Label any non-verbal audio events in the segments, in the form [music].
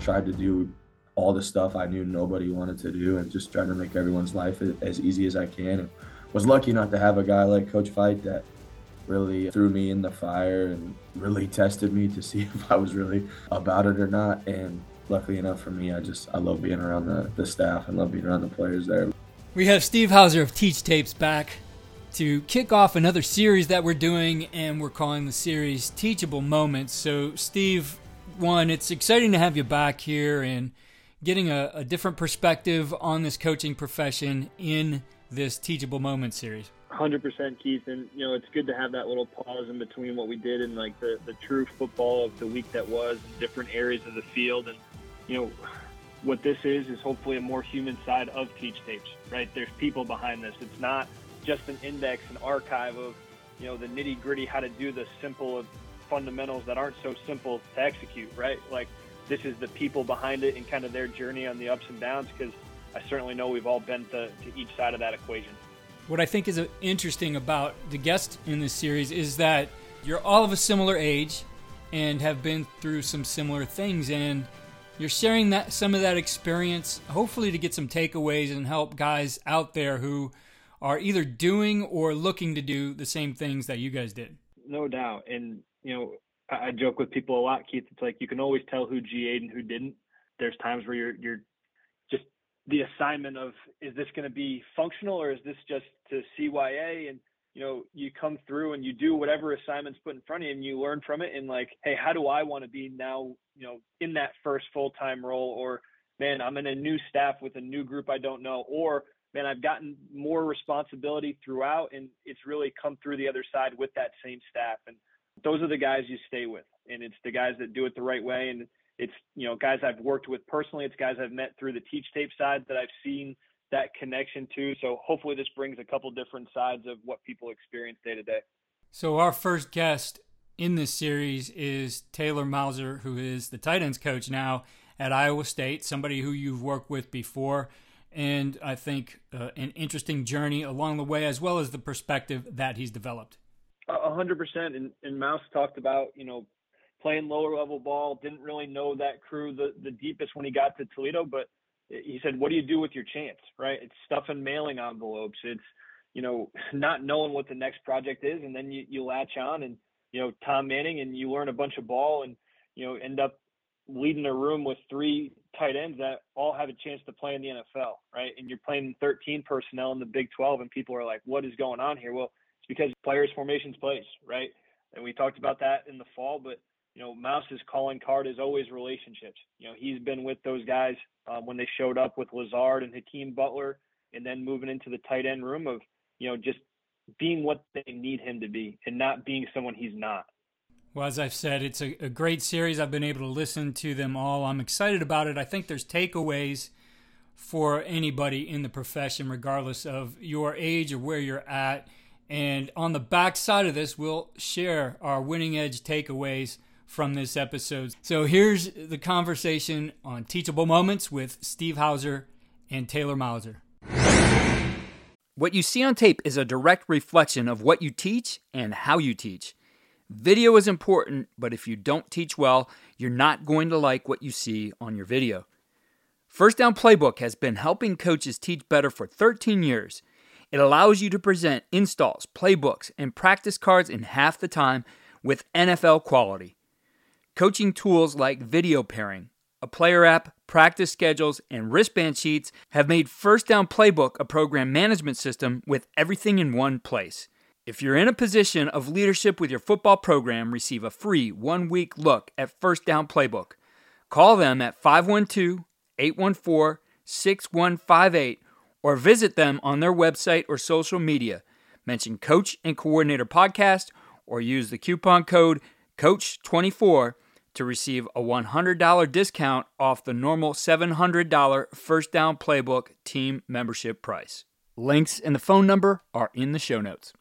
tried to do all the stuff I knew nobody wanted to do and just tried to make everyone's life as easy as I can. And was lucky not to have a guy like Coach Veit that really threw me in the fire and really tested me to see [laughs] if I was really about it or not. And luckily enough for me, I just I love being around the, the staff and love being around the players there. We have Steve Hauser of Teach Tapes back to kick off another series that we're doing, and we're calling the series Teachable Moments. So, Steve, one, it's exciting to have you back here and getting a, a different perspective on this coaching profession in this Teachable Moments series. 100% Keith and you know it's good to have that little pause in between what we did and like the, the true football of the week that was different areas of the field. And you know what this is is hopefully a more human side of teach tapes right? There's people behind this. It's not just an index an archive of you know the nitty gritty how to do the simple of fundamentals that aren't so simple to execute right like this is the people behind it and kind of their journey on the ups and downs because i certainly know we've all been to, to each side of that equation what I think is uh, interesting about the guest in this series is that you're all of a similar age and have been through some similar things and you're sharing that some of that experience hopefully to get some takeaways and help guys out there who are either doing or looking to do the same things that you guys did. No doubt. And you know, I joke with people a lot, Keith. It's like you can always tell who GA'd and who didn't. There's times where you're you're just the assignment of is this going to be functional or is this just to CYA and you know you come through and you do whatever assignments put in front of you and you learn from it and like hey how do I want to be now you know in that first full-time role or man I'm in a new staff with a new group I don't know or man I've gotten more responsibility throughout and it's really come through the other side with that same staff and those are the guys you stay with and it's the guys that do it the right way and it's you know guys I've worked with personally. It's guys I've met through the teach tape side that I've seen that connection to. So hopefully this brings a couple different sides of what people experience day to day. So our first guest in this series is Taylor Mouser, who is the tight ends coach now at Iowa State. Somebody who you've worked with before. And I think uh, an interesting journey along the way, as well as the perspective that he's developed. A hundred percent. And, and Mouse talked about, you know, playing lower level ball. Didn't really know that crew the, the deepest when he got to Toledo, but he said, "What do you do with your chance? Right? It's stuffing mailing envelopes. It's you know [laughs] not knowing what the next project is, and then you you latch on and you know Tom Manning, and you learn a bunch of ball, and you know end up leading a room with three tight ends that all have a chance to play in the NFL, right? And you're playing 13 personnel in the Big 12, and people are like, "What is going on here?" Well, because players formations plays, right? And we talked about that in the fall, but you know, Mouse's calling card is always relationships. You know, he's been with those guys um, when they showed up with Lazard and Hakeem Butler, and then moving into the tight end room of, you know, just being what they need him to be and not being someone he's not. Well, as I've said, it's a, a great series. I've been able to listen to them all. I'm excited about it. I think there's takeaways for anybody in the profession, regardless of your age or where you're at. And on the back side of this, we'll share our winning edge takeaways from this episode. So here's the conversation on teachable moments with Steve Hauser and Taylor Mouser. What you see on tape is a direct reflection of what you teach and how you teach. Video is important, but if you don't teach well, you're not going to like what you see on your video. First Down Playbook has been helping coaches teach better for 13 years. It allows you to present installs, playbooks, and practice cards in half the time with NFL quality. Coaching tools like video pairing, a player app, practice schedules, and wristband sheets have made First Down Playbook a program management system with everything in one place. If you're in a position of leadership with your football program, receive a free one week look at First Down Playbook. Call them at 512 814 6158 or visit them on their website or social media. Mention Coach and Coordinator Podcast or use the coupon code COACH24 to receive a $100 discount off the normal $700 First Down Playbook team membership price. Links and the phone number are in the show notes.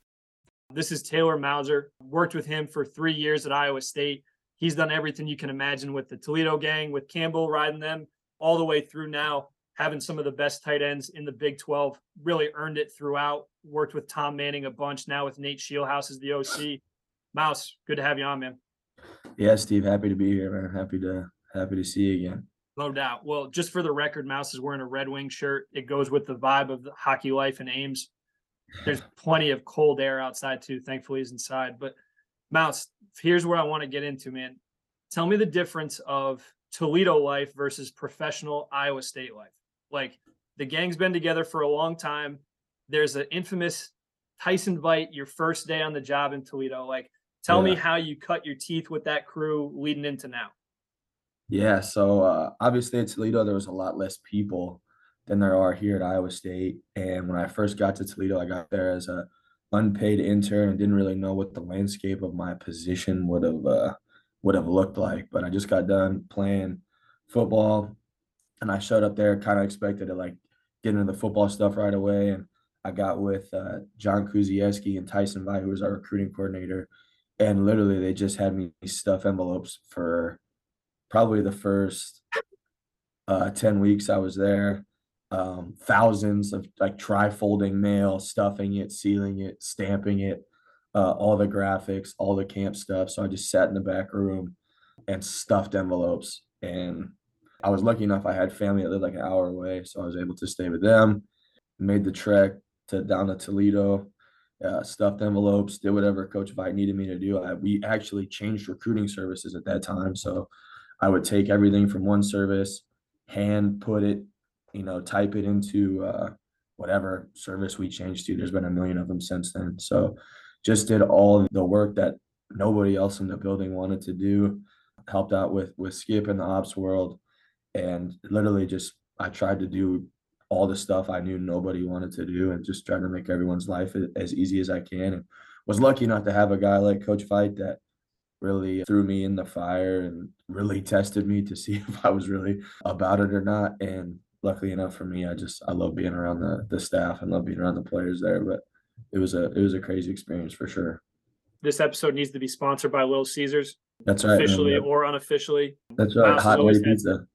This is Taylor Mouser. Worked with him for three years at Iowa State. He's done everything you can imagine with the Toledo gang, with Campbell riding them all the way through now, having some of the best tight ends in the Big 12. Really earned it throughout. Worked with Tom Manning a bunch now with Nate Scheelhaase as the OC. Mouse, good to have you on, man. Yeah, Steve, happy to be here, man. Happy to happy to see you again. No doubt. Well, just for the record, Mouse is wearing a Red Wing shirt. It goes with the vibe of the hockey life in Ames. There's plenty of cold air outside too. Thankfully, he's inside. But Mouse, here's where I want to get into, man. Tell me the difference of Toledo life versus professional Iowa State life. Like the gang's been together for a long time. There's an infamous Tyson bite your first day on the job in Toledo. Like, tell yeah. me how you cut your teeth with that crew leading into now. Yeah, so uh, obviously at Toledo there was a lot less people than there are here at Iowa State. And when I first got to Toledo, I got there as a unpaid intern and didn't really know what the landscape of my position would have uh, would have looked like. But I just got done playing football, and I showed up there kind of expected to like get into the football stuff right away. And I got with uh, John Kuzieski and Tyson Veit, who was our recruiting coordinator, and literally they just had me stuff envelopes for probably the first uh, 10 weeks I was there. Um, thousands of like trifolding mail, stuffing it, sealing it, stamping it, uh, all the graphics, all the camp stuff. So I just sat in the back room and stuffed envelopes. And I was lucky enough, I had family that lived like an hour away. So I was able to stay with them, made the trek to down to Toledo, uh, stuffed envelopes, did whatever Coach Veit needed me to do. I, we actually changed recruiting services at that time. So I would take everything from one service, hand put it, you know, type it into uh, whatever service we changed to. There's been a million of them since then. So just did all the work that nobody else in the building wanted to do. Helped out with with Skip in the ops world, and literally just I tried to do all the stuff I knew nobody wanted to do, and just tried to make everyone's life as easy as I can. And was lucky enough to have a guy like Coach Veit that really threw me in the fire and really [laughs] tested me to see [laughs] if I was really about it or not. And luckily enough for me, I just I love being around the the staff and love being around the players there. But it was a it was a crazy experience for sure. This episode needs to be sponsored by Little Caesars. That's right. Officially or unofficially. That's right. Hot-N-Ready Pizza.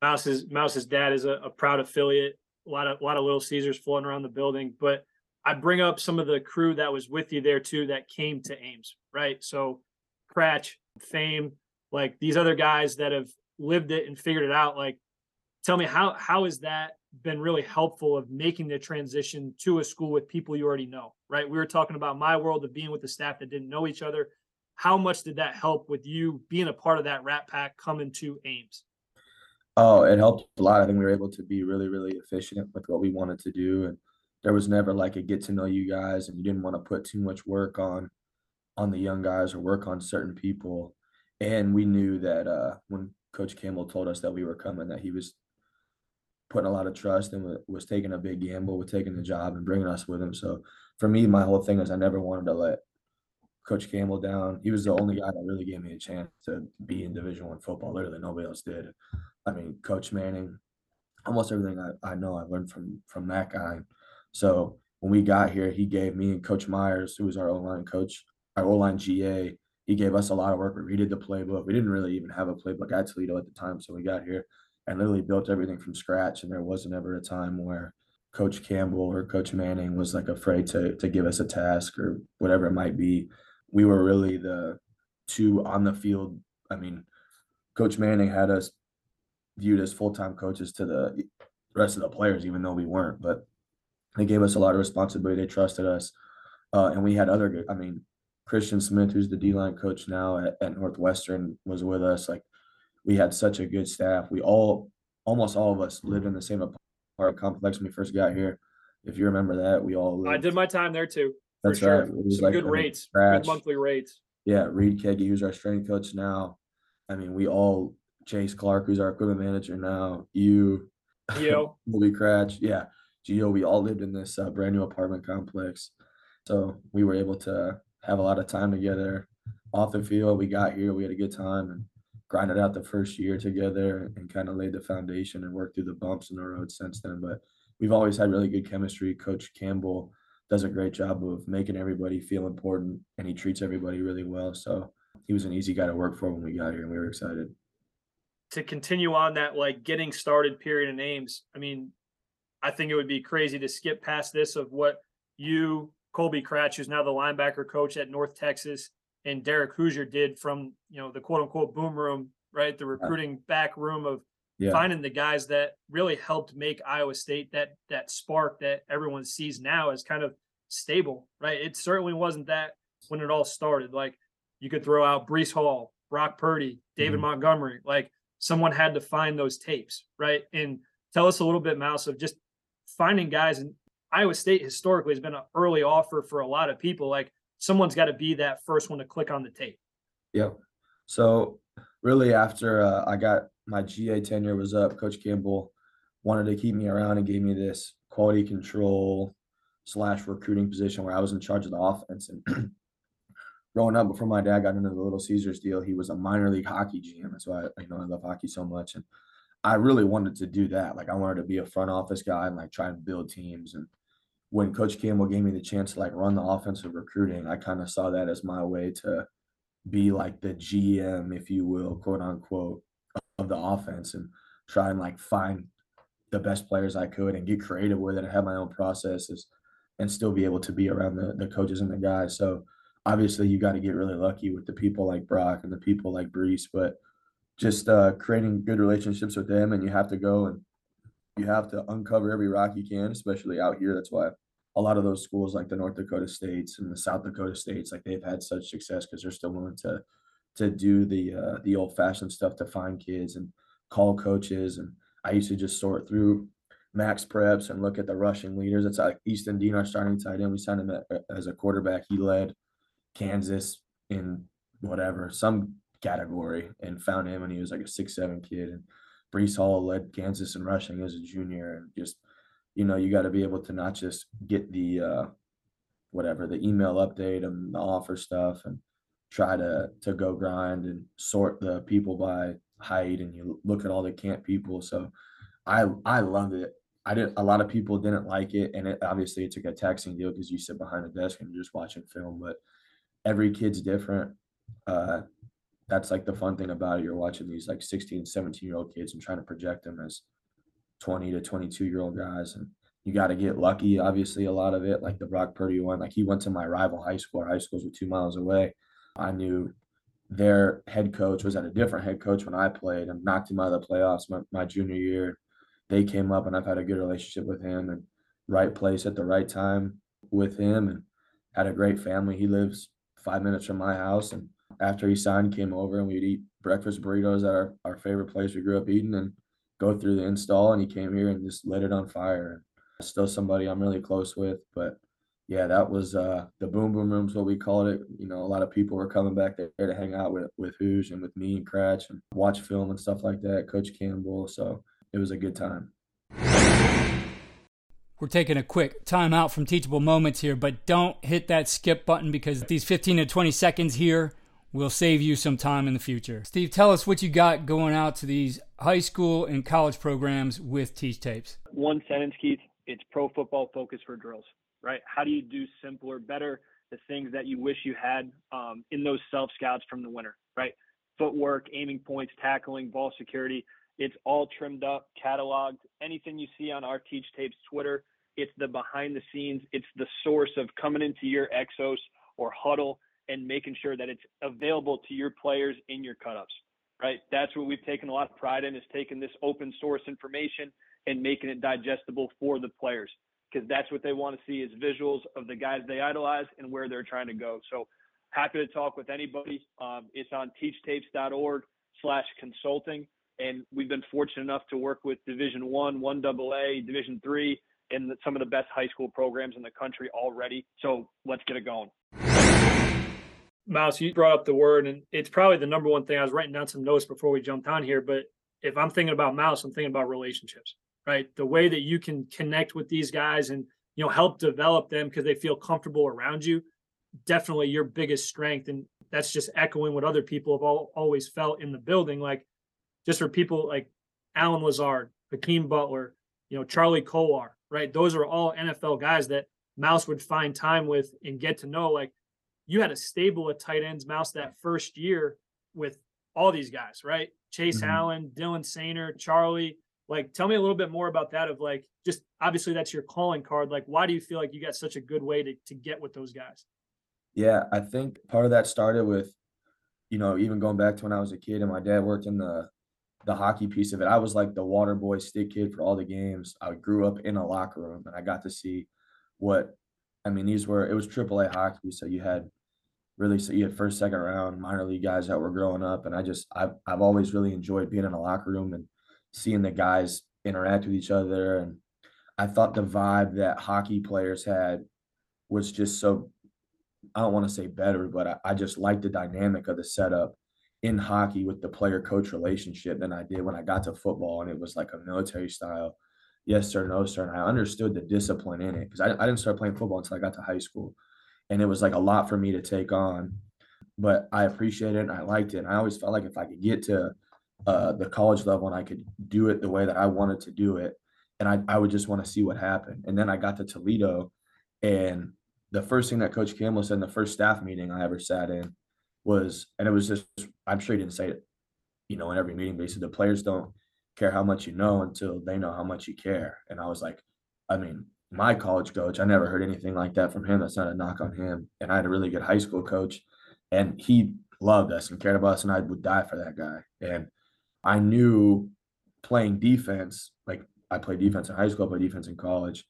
Mouse's Mouse's dad is a, a proud affiliate. A lot of a lot of Little Caesars floating around the building, but I bring up some of the crew that was with you there too that came to Ames, right? So Kratch, Fame, like these other guys that have lived it and figured it out. Like, tell me how how has that been really helpful of making the transition to a school with people you already know, right? We were talking about my world of being with the staff that didn't know each other. How much did that help with you being a part of that Rat Pack coming to Ames? Oh, it helped a lot. I think we were able to be really, really efficient with what we wanted to do. And there was never like a get to know you guys, and you didn't want to put too much work on on the young guys or work on certain people. And we knew that uh, when Coach Campbell told us that we were coming, that he was putting a lot of trust and was taking a big gamble with taking the job and bringing us with him. So for me, my whole thing is I never wanted to let Coach Campbell down. He was the only guy that really gave me a chance to be in Division One football. Literally, nobody else did. I mean, Coach Manning, almost everything I, I know I learned from from that guy. So when we got here, he gave me and Coach Myers, who was our O line coach, our O line GA. He gave us a lot of work. We redid the playbook. We didn't really even have a playbook at Toledo at the time, so we got here and literally built everything from scratch. And there wasn't ever a time where Coach Campbell or Coach Manning was like afraid to to give us a task or whatever it might be. We were really the two on the field. I mean, Coach Manning had us viewed as full time coaches to the rest of the players, even though we weren't. But they gave us a lot of responsibility. They trusted us, uh, and we had other good. I mean, Christian Smith, who's the D line coach now at, at Northwestern, was with us. Like we had such a good staff. We all, almost all of us, lived in the same apartment complex when we first got here. If you remember that, we all. Lived. I did my time there too. That's sure. right. Some like good rates, good monthly rates. Yeah, Reed Keggy, who's our strength coach now. I mean, we all Chase Clark, who's our equipment manager now. You, Gio, [laughs] Movie Kratch, yeah, Gio. We all lived in this uh, brand new apartment complex, so we were able to have a lot of time together off the field. We got here, we had a good time and grinded out the first year together and kind of laid the foundation and worked through the bumps in the road since then. But we've always had really good chemistry. Coach Campbell does a great job of making everybody feel important and he treats everybody really well. So he was an easy guy to work for when we got here and we were excited. To continue on that like getting started period in Ames, I mean, I think it would be crazy to skip past this of what you Colby Kratch, who's now the linebacker coach at North Texas, and Derek Hoosier did from you know the quote unquote boom room, right? The recruiting back room of yeah. finding the guys that really helped make Iowa State that that spark that everyone sees now as kind of stable, right? It certainly wasn't that when it all started. Like you could throw out Breece Hall, Brock Purdy, David mm-hmm. Montgomery. Like someone had to find those tapes, right? And tell us a little bit, Mouse, of just finding guys. And Iowa State historically has been an early offer for a lot of people. Like someone's got to be that first one to click on the tape. Yep. So really, after uh, I got my GA tenure was up, Coach Campbell wanted to keep me around and gave me this quality control slash recruiting position where I was in charge of the offense. And growing up, before my dad got into the Little Caesars deal, he was a minor league hockey GM. That's why I, you know I love hockey so much. And I really wanted to do that. Like I wanted to be a front office guy and like try and build teams. And when Coach Campbell gave me the chance to like run the offensive recruiting, I kind of saw that as my way to be like the GM, if you will, quote unquote, of the offense and try and like find the best players I could and get creative with it and have my own processes and still be able to be around the, the coaches and the guys. So obviously you got to get really lucky with the people like Brock and the people like Breece, but just uh, creating good relationships with them and you have to go and you have to uncover every rock you can, especially out here. That's why a lot of those schools like the North Dakota states and the South Dakota states, like they've had such success because they're still willing to to do the uh, the old fashioned stuff to find kids and call coaches. And I used to just sort through MaxPreps and look at the rushing leaders. It's like Easton Dean, our starting tight end. We signed him as a quarterback. He led Kansas in whatever some category and found him and he was like a six seven kid and Breece Hall led Kansas in rushing as a junior and just you know, you got to be able to not just get the uh, whatever the email update and the offer stuff and try to to go grind and sort the people by height and you look at all the camp people. So I I loved it. I didn't a lot of people didn't like it and it obviously it's like a taxing deal because you sit behind a desk and you're just watching film, but every kid's different. Uh that's like the fun thing about it. You're watching these like 16, 17 year old kids and trying to project them as 20 to 22 year old guys. And you got to get lucky. Obviously, a lot of it, like the Brock Purdy one, like he went to my rival high school. Our high schools were two miles away. I knew their head coach was at a different head coach when I played and knocked him out of the playoffs my, my junior year. They came up and I've had a good relationship with him and right place at the right time with him and had a great family. He lives five minutes from my house. And after he signed, came over and we'd eat breakfast burritos at our, our favorite place we grew up eating and go through the install and he came here and just lit it on fire. Still somebody I'm really close with, but yeah, that was uh, the boom boom rooms, what we called it. You know, a lot of people were coming back there to hang out with with Hooge and with me and Kratch and watch film and stuff like that. Coach Campbell, so it was a good time. We're taking a quick time out from teachable moments here, but don't hit that skip button because these 15 to 20 seconds here will save you some time in the future. Steve, tell us what you got going out to these high school and college programs with Teach Tapes. One sentence, Keith. It's pro football focus for drills, right? How do you do simpler, better, the things that you wish you had um, in those self scouts from the winter, right? Footwork, aiming points, tackling, ball security. It's all trimmed up, cataloged. Anything you see on our Teach Tapes Twitter, it's the behind the scenes. It's the source of coming into your XOS or Hudl and making sure that it's available to your players in your cutups, right? That's what we've taken a lot of pride in is taking this open source information and making it digestible for the players because that's what they want to see is visuals of the guys they idolize and where they're trying to go. So happy to talk with anybody. Um, it's on teachtapes.org slash consulting. And we've been fortunate enough to work with Division One, One AA, Division Three, and some of the best high school programs in the country already. So let's get it going. Mouse, you brought up the word, and it's probably the number one thing. I was writing down some notes before we jumped on here, but if I'm thinking about Mouse, I'm thinking about relationships, right? The way that you can connect with these guys and you know help develop them because they feel comfortable around you. Definitely your biggest strength, and that's just echoing what other people have all, always felt in the building. Like just for people like Allen Lazard, Hakeem Butler, you know Charlie Kolar, right? Those are all NFL guys that Mouse would find time with and get to know. Like you had a stable of tight ends mouse that first year with all these guys, right? Chase mm-hmm. Allen, Dylan Soehner, Charlie. Like, tell me a little bit more about that. Of like, just obviously that's your calling card. Like, why do you feel like you got such a good way to to get with those guys? Yeah, I think part of that started with, you know, even going back to when I was a kid and my dad worked in the the hockey piece of it. I was like the water boy stick kid for all the games. I grew up in a locker room and I got to see what I mean, these were it was AAA hockey, so you had really so you had first, second round minor league guys that were growing up, and I just I've I've always really enjoyed being in a locker room and seeing the guys interact with each other, and I thought the vibe that hockey players had was just so I don't want to say better, but I, I just like the dynamic of the setup in hockey with the player coach relationship than I did when I got to football and it was like a military style yes sir, no sir. And I understood the discipline in it because I, I didn't start playing football until I got to high school. And it was like a lot for me to take on. But I appreciated it and I liked it. And I always felt like if I could get to uh, the college level and I could do it the way that I wanted to do it, and I, I would just want to see what happened. And then I got to Toledo, and the first thing that Coach Campbell said in the first staff meeting I ever sat in was, and it was just, I'm sure he didn't say it, you know, in every meeting, but he said the players don't care how much you know until they know how much you care. And I was like, I mean, my college coach, I never heard anything like that from him. That's not a knock on him. And I had a really good high school coach, and he loved us and cared about us, and I would die for that guy. And I knew playing defense, like I played defense in high school, I played defense in college.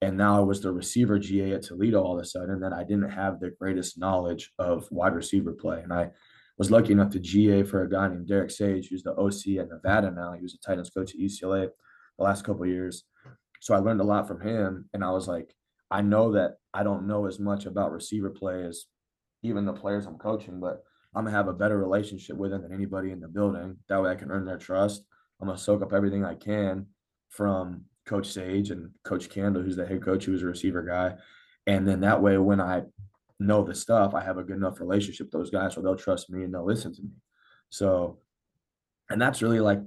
And now I was the receiver GA at Toledo all of a sudden, that I didn't have the greatest knowledge of wide receiver play. And I was lucky enough to GA for a guy named Derek Sage, who's the OC at Nevada now. He was a tight coach at UCLA the last couple years. So I learned a lot from him. And I was like, I know that I don't know as much about receiver play as even the players I'm coaching, but I'm gonna have a better relationship with them than anybody in the building. That way I can earn their trust. I'm gonna soak up everything I can from Coach Sage and Coach Candle, who's the head coach, who was a receiver guy. And then that way, when I know the stuff, I have a good enough relationship with those guys where they'll trust me and they'll listen to me. So, and that's really like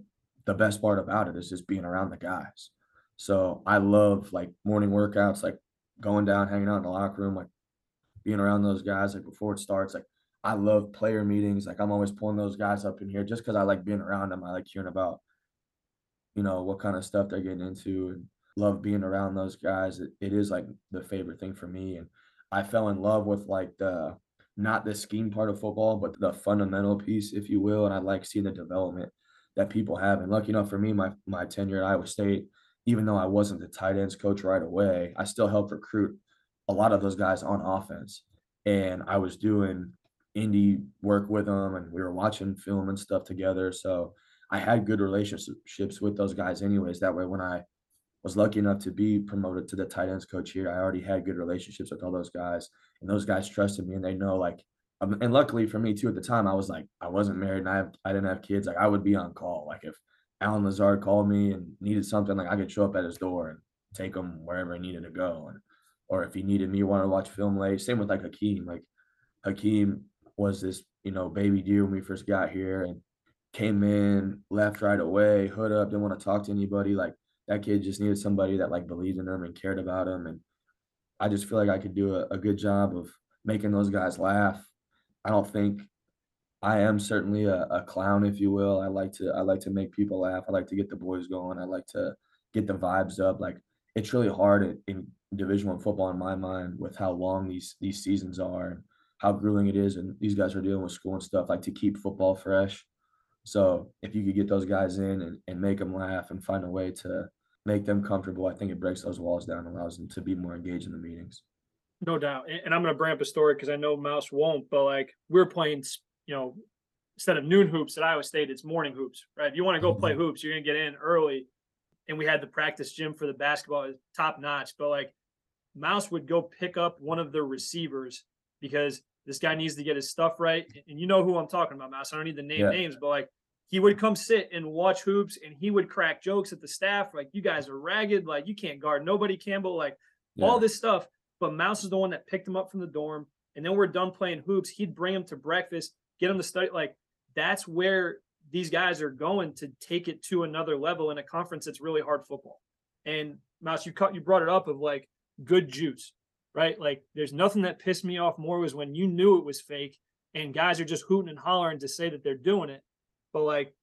the best part about it is just being around the guys. So I love like morning workouts, like going down, hanging out in the locker room, like being around those guys, like before it starts. Like I love player meetings. Like I'm always pulling those guys up in here just because I like being around them. I like hearing about, you know, what kind of stuff they're getting into and love being around those guys. It, it is like the favorite thing for me. And I fell in love with like the not the scheme part of football, but the fundamental piece, if you will. And I like seeing the development that people have. And lucky enough for me, my my tenure at Iowa State, even though I wasn't the tight ends coach right away, I still helped recruit a lot of those guys on offense. And I was doing indie work with them and we were watching film and stuff together. So I had good relationships with those guys anyways. That way when I was lucky enough to be promoted to the tight ends coach here. I already had good relationships with all those guys, and those guys trusted me, and they know like. Um, and luckily for me too, at the time I was like I wasn't married and I I didn't have kids. Like I would be on call. Like if Allen Lazard called me and needed something, like I could show up at his door and take him wherever he needed to go. And or if he needed me, wanted to watch film late. Same with like Hakeem. Like Hakeem was this you know baby deer when we first got here and came in, left right away, hood up, didn't want to talk to anybody. Like that kid just needed somebody that like believed in them and cared about them. And I just feel like I could do a, a good job of making those guys laugh. I don't think I am certainly a, a, clown, if you will. I like to I like to make people laugh. I like to get the boys going. I like to get the vibes up. Like it's really hard in, in Division One football in my mind with how long these these seasons are and how grueling it is. And these guys are dealing with school and stuff. Like to keep football fresh. So if you could get those guys in and, and make them laugh and find a way to make them comfortable, I think it breaks those walls down and allows them to be more engaged in the meetings. No doubt. And I'm going to bring up a story because I know Mouse won't, but like we're playing, you know, instead of noon hoops at Iowa State, it's morning hoops, right? If you want to go play mm-hmm. hoops, you're going to get in early. And we had the practice gym for the basketball, top notch. But like Mouse would go pick up one of the receivers because this guy needs to get his stuff right. And you know who I'm talking about, Mouse. I don't need to name yeah. names, but like he would come sit and watch hoops and he would crack jokes at the staff like you guys are ragged like you can't guard nobody campbell like yeah. all this stuff but mouse is the one that picked him up from the dorm and then we're done playing hoops he'd bring him to breakfast get him to study like that's where these guys are going to take it to another level in a conference that's really hard football and mouse you cut you brought it up of like good juice right like there's nothing that pissed me off more was when you knew it was fake and guys are just hooting and hollering to say that they're doing it but like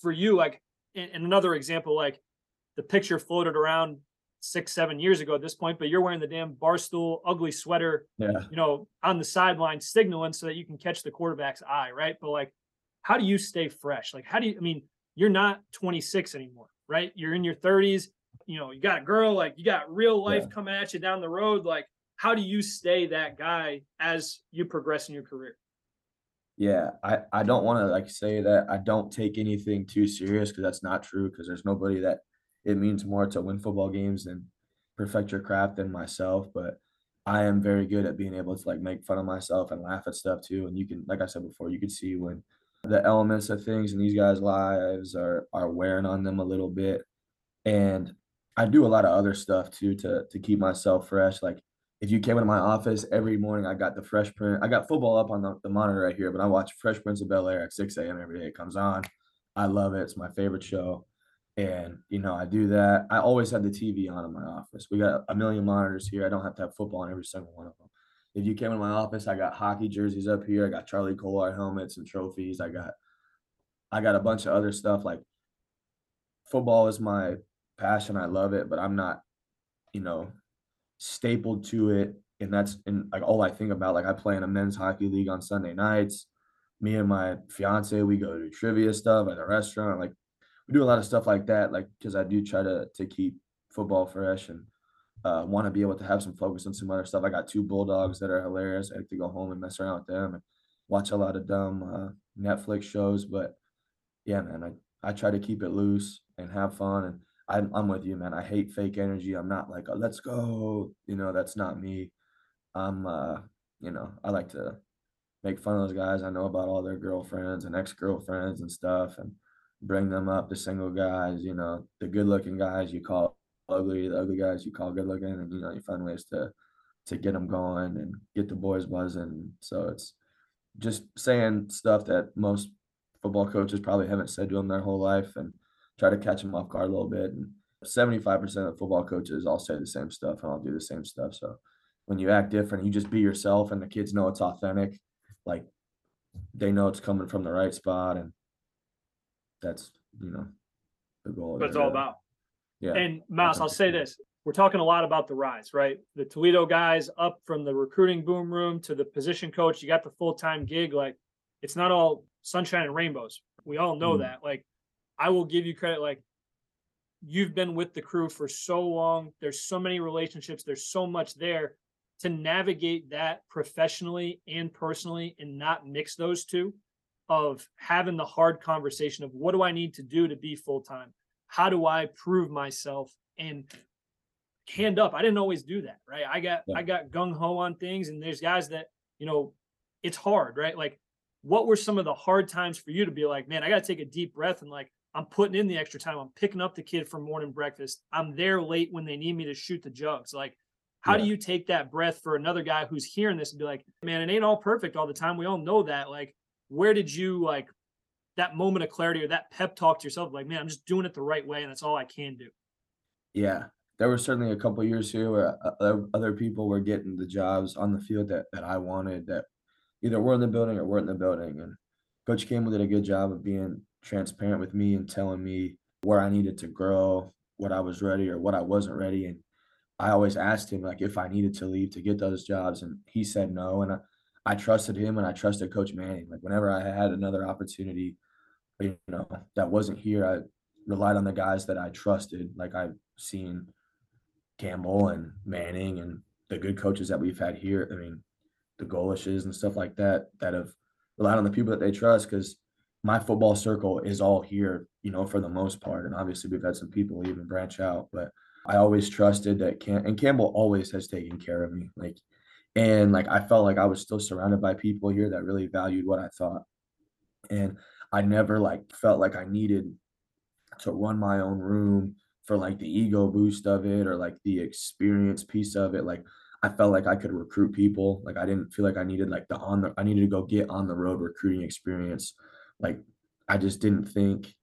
for you, like in, in another example, like the picture floated around six, seven years ago at this point, but you're wearing the damn barstool ugly sweater, yeah. you know, on the sideline signaling so that you can catch the quarterback's eye, right? But like, how do you stay fresh? Like, how do you, I mean, you're not 26 anymore, right? You're in your 30s. You know, you got a girl, like you got real life yeah. coming at you down the road. Like, how do you stay that guy as you progress in your career? Yeah, I, I don't want to like say that I don't take anything too serious because that's not true because there's nobody that it means more to win football games and perfect your craft than myself. But I am very good at being able to like make fun of myself and laugh at stuff too. And you can, like I said before, you can see when the elements of things in these guys' lives are are wearing on them a little bit. And I do a lot of other stuff too to to keep myself fresh. Like if you came into my office every morning, I got the Fresh Prince. I got football up on the, the monitor right here, but I watch Fresh Prince of Bel Air at 6 a.m. every day. It comes on. I love it. It's my favorite show. And, you know, I do that. I always have the TV on in my office. We got a million monitors here. I don't have to have football on every single one of them. If you came into my office, I got hockey jerseys up here. I got Charlie Kolar helmets and trophies. I got I got a bunch of other stuff like football is my passion. I love it, but I'm not, you know, stapled to it. And that's and like all I think about. Like I play in a men's hockey league on Sunday nights. Me and my fiance, we go to trivia stuff at a restaurant. Like we do a lot of stuff like that. Like because I do try to to keep football fresh and uh, want to be able to have some focus on some other stuff. I got two bulldogs that are hilarious. I like to go home and mess around with them and watch a lot of dumb uh, Netflix shows. But yeah, man, I I try to keep it loose and have fun and I'm I'm with you, man. I hate fake energy. I'm not like, let's go. You know, that's not me. I'm uh, you know, I like to make fun of those guys. I know about all their girlfriends and ex-girlfriends and stuff and bring them up, the single guys, you know, the good looking guys you call ugly, the ugly guys you call good looking, and you know, you find ways to to get them going and get the boys buzzing. So it's just saying stuff that most football coaches probably haven't said to them their whole life and try to catch them off guard a little bit. And 75% of football coaches all say the same stuff and I'll do the same stuff. So when you act different, you just be yourself and the kids know it's authentic. Like they know it's coming from the right spot. And that's, you know, the goal. What it's all about. Yeah. And Mouse, I'll say this. We're talking a lot about the rise, right? The Toledo guys up from the recruiting boom room to the position coach. You got the full time gig. Like it's not all sunshine and rainbows. We all know mm. that. Like I will give you credit. Like you've been with the crew for so long. There's so many relationships. There's so much there to navigate that professionally and personally and not mix those two of having the hard conversation of what do I need to do to be full time? How do I prove myself? And hand up. I didn't always do that, right? I got yeah. I got gung ho on things, and there's guys that you know it's hard, right? Like, what were some of the hard times for you to be like, man, I got to take a deep breath and like I'm putting in the extra time. I'm picking up the kid for morning breakfast. I'm there late when they need me to shoot the jugs. Like, how yeah. do you take that breath for another guy who's hearing this and be like, man, it ain't all perfect all the time. We all know that. Like, where did you like that moment of clarity or that pep talk to yourself? Like, man, I'm just doing it the right way and that's all I can do. Yeah. There were certainly a couple years here where uh, other people were getting the jobs on the field that, that I wanted that either were in the building or weren't in the building. And Coach Campbell did a good job of being transparent with me and telling me where I needed to grow, what I was ready or what I wasn't ready. And I always asked him like if I needed to leave to get those jobs, and he said no. And I, I trusted him and I trusted Coach Manning. Like whenever I had another opportunity, you know, that wasn't here, I relied on the guys that I trusted. Like I've seen Campbell and Manning and the good coaches that we've had here. I mean, the Golishes and stuff like that that have relied on the people that they trust because my football circle is all here, you know, for the most part. And obviously, we've had some people even branch out, but I always trusted that Cam and Campbell always has taken care of me. Like, and like I felt like I was still surrounded by people here that really valued what I thought, and I never like felt like I needed to run my own room for like the ego boost of it or like the experience piece of it. Like I felt like I could recruit people. Like I didn't feel like I needed like the on the I needed to go get on the road recruiting experience like I just didn't think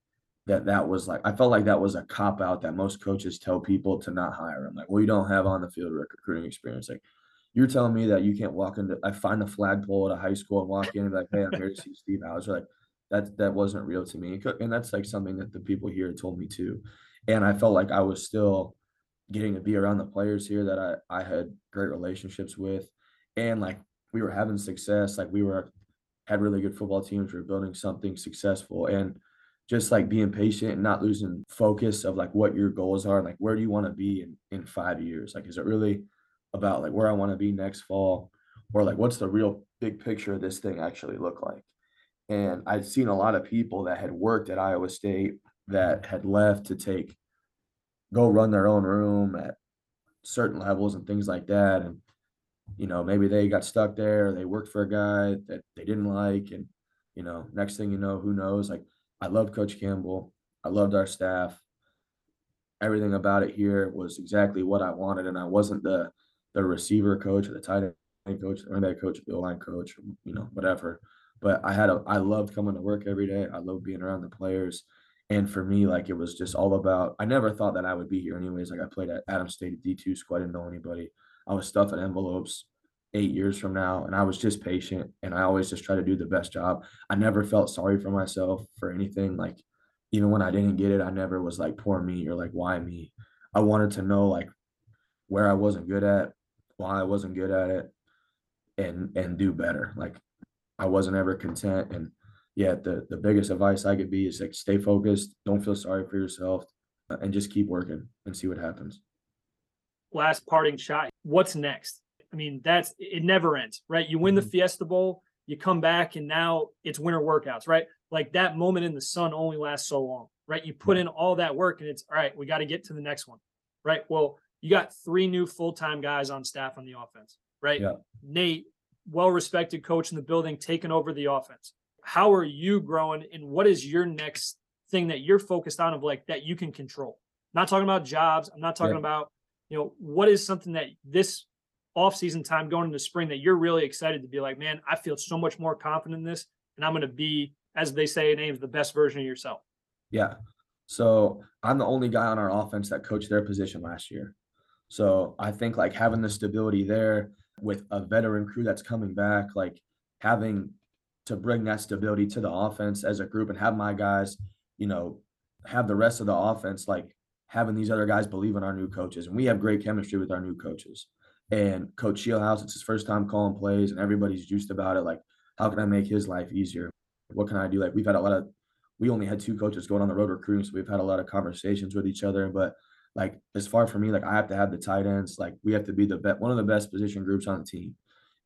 that that was like I felt like that was a cop out that most coaches tell people to not hire them. Like, well, you don't have on the field recruiting experience. Like, you're telling me that you can't walk into I find the flagpole at a high school and walk in and be like, hey, I'm here to see Steve Hauser. Like, that that wasn't real to me, and that's like something that the people here told me too. And I felt like I was still getting to be around the players here that I I had great relationships with, and like we were having success. Like we were had really good football teams. We were building something successful, and just like being patient and not losing focus of like what your goals are, like where do you want to be in, in five years? Like, is it really about like where I want to be next fall? Or like what's the real big picture of this thing actually look like? And I'd seen a lot of people that had worked at Iowa State that had left to take go run their own room at certain levels and things like that. And you know, maybe they got stuck there, they worked for a guy that they didn't like, and you know, next thing you know, who knows? Like I loved Coach Campbell. I loved our staff. Everything about it here was exactly what I wanted, and I wasn't the the receiver coach or the tight end coach, running back coach, the line coach, you know, whatever. But I had a I loved coming to work every day. I loved being around the players. And for me, like it was just all about I never thought that I would be here anyways. Like I played at Adams State D2 squad, didn't know anybody. I was stuffing envelopes eight years from now and i was just patient and i always just try to do the best job. I never felt sorry for myself for anything like even when i didn't get it i never was like poor me or like why me? I wanted to know like where i wasn't good at why i wasn't good at it and and do better. Like i wasn't ever content and yeah the the biggest advice i could be is like stay focused don't feel sorry for yourself and just keep working and see what happens last parting shot what's next I mean, that's it never ends, right? You win the mm-hmm. Fiesta Bowl, you come back, and now it's winter workouts, right? Like that moment in the sun only lasts so long, right? You put in all that work, and it's all right, we got to get to the next one, right? Well, you got three new full time guys on staff on the offense, right? Yeah. Nate, well respected coach in the building, taking over the offense. How are you growing, and what is your next thing that you're focused on of like that you can control? I'm not talking about jobs. I'm not talking yeah. about you know what is something that this off-season time going into spring that you're really excited to be like, man, I feel so much more confident in this, and I'm going to be, as they say in the best version of yourself. Yeah. So I'm the only guy on our offense that coached their position last year. So I think like having the stability there with a veteran crew that's coming back, like having to bring that stability to the offense as a group and have my guys, you know, have the rest of the offense like having these other guys believe in our new coaches. And we have great chemistry with our new coaches. And Coach Scheelhaase, it's his first time calling plays, and everybody's juiced about it. Like, how can I make his life easier? What can I do? Like, we've had a lot of, we only had two coaches going on the road recruiting, so we've had a lot of conversations with each other. But like, as far for me, like, I have to have the tight ends. Like, we have to be the best, one of the best position groups on the team.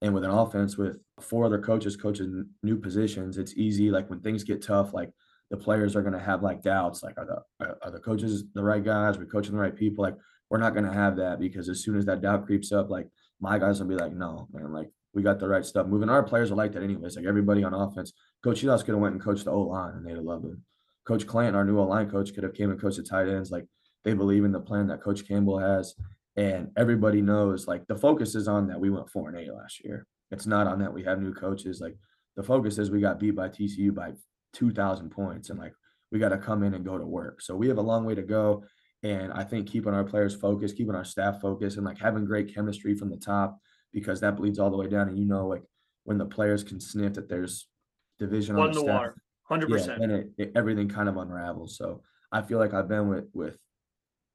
And with an offense with four other coaches coaching new positions, it's easy. Like when things get tough, like the players are going to have like doubts. Like, are the are the coaches the right guys? Are we coaching the right people? Like we're not going to have that because as soon as that doubt creeps up, like my guys will be like, no, man, like we got the right stuff moving. Our players are like that anyways. Like everybody on offense, Coach Scheelhaase could have went and coached the O line and they'd have loved him. Coach Clanton, our new O line coach, could have came and coached the tight ends. Like they believe in the plan that Coach Campbell has, and everybody knows. Like the focus is on that we went four and eight last year. It's not on that we have new coaches. Like the focus is we got beat by TCU by two thousand points, and like we got to come in and go to work. So we have a long way to go. And I think keeping our players focused, keeping our staff focused, and like having great chemistry from the top because that bleeds all the way down. And you know, like when the players can sniff that there's division on the, staff, hundred yeah, percent, and it, it, everything kind of unravels. So I feel like I've been with with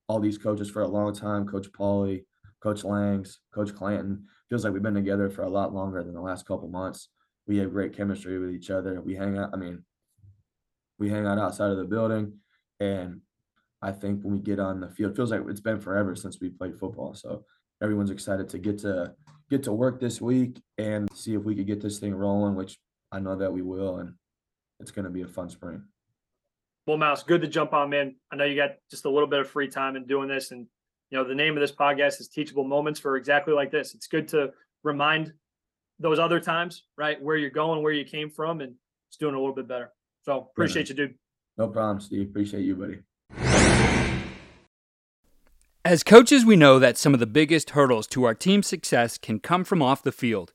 all these coaches for a long time. Coach Pauly, Coach Langs, Coach Clanton. Feels like we've been together for a lot longer than the last couple months. We have great chemistry with each other. We hang out. I mean, we hang out outside of the building, and I think when we get on the field, feels like it's been forever since we played football. So everyone's excited to get to get to work this week and see if we could get this thing rolling, which I know that we will, and it's going to be a fun spring. Well, Mouse, good to jump on, man. I know you got just a little bit of free time in doing this, and you know the name of this podcast is Teachable Moments for exactly like this. It's good to remind those other times, right, where you're going, where you came from, and it's doing a little bit better. So appreciate yeah, you, dude. No problem, Steve. Appreciate you, buddy. As coaches, we know that some of the biggest hurdles to our team's success can come from off the field.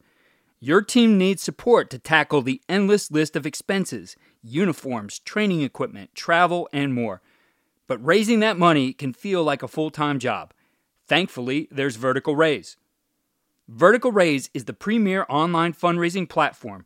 Your team needs support to tackle the endless list of expenses uniforms, training equipment, travel, and more. But raising that money can feel like a full time job. Thankfully, there's Vertical Raise. Vertical Raise is the premier online fundraising platform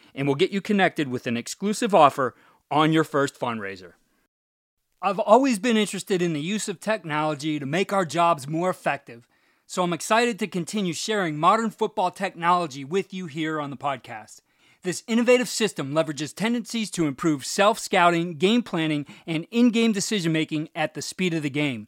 and we'll get you connected with an exclusive offer on your first fundraiser. I've always been interested in the use of technology to make our jobs more effective, so I'm excited to continue sharing modern football technology with you here on the podcast. This innovative system leverages tendencies to improve self scouting, game planning, and in game decision making at the speed of the game.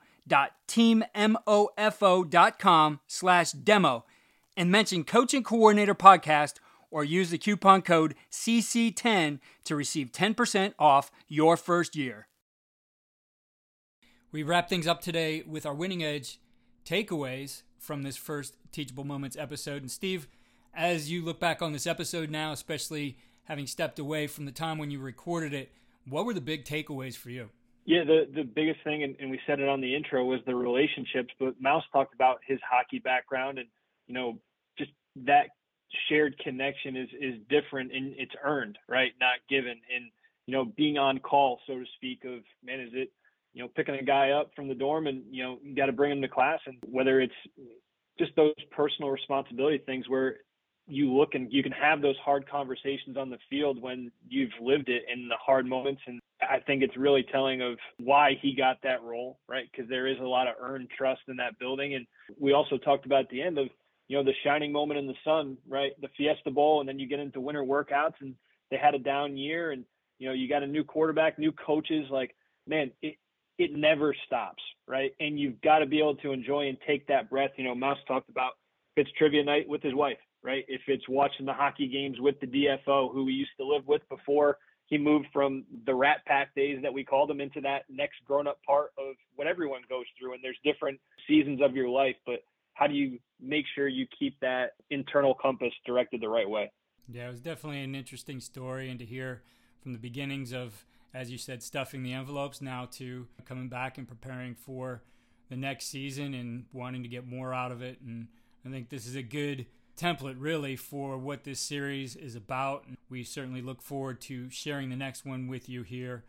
www.teammofo.com slash demo and mention Coach and Coordinator Podcast or use the coupon code CC10 to receive 10% off your first year. We wrap things up today with our winning edge takeaways from this first Teachable Moments episode. And Steve, as you look back on this episode now, especially having stepped away from the time when you recorded it, what were the big takeaways for you? Yeah, the the biggest thing, and, and we said it on the intro, was the relationships. But Mouse talked about his hockey background, and you know, just that shared connection is is different and it's earned, right? Not given. And you know, being on call, so to speak, of man, is it you know picking a guy up from the dorm and you know you got to bring him to class, and whether it's just those personal responsibility things where you look and you can have those hard conversations on the field when you've lived it in the hard moments and I think it's really telling of why he got that role, right? Because there is a lot of earned trust in that building. And we also talked about at the end of, you know, the shining moment in the sun, right? The Fiesta Bowl, and then you get into winter workouts and they had a down year and, you know, you got a new quarterback, new coaches. Like, man, it, it never stops, right? And you've got to be able to enjoy and take that breath. You know, Mouse talked about if it's trivia night with his wife, right? If it's watching the hockey games with the DFO who we used to live with before he moved from the rat pack days that we called him into that next grown up part of what everyone goes through. And there's different seasons of your life, but how do you make sure you keep that internal compass directed the right way? Yeah, it was definitely an interesting story, and to hear from the beginnings of, as you said, stuffing the envelopes now to coming back and preparing for the next season and wanting to get more out of it. And I think this is a good template really for what this series is about. We certainly look forward to sharing the next one with you here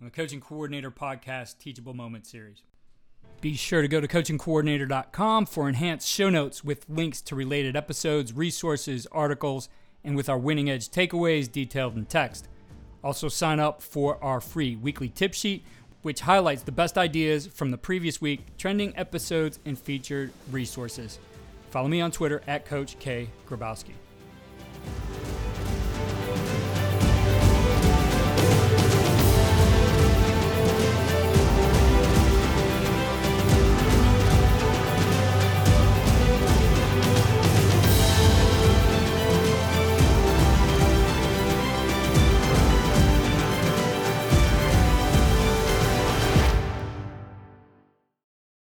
on the Coach and Coordinator Podcast Teachable Moment series. Be sure to go to coachandcoordinator.com for enhanced show notes with links to related episodes, resources, articles, and with our winning edge takeaways detailed in text. Also, sign up for our free weekly tip sheet, which highlights the best ideas from the previous week, trending episodes, and featured resources. Follow me on Twitter at Coach K. Grabowski.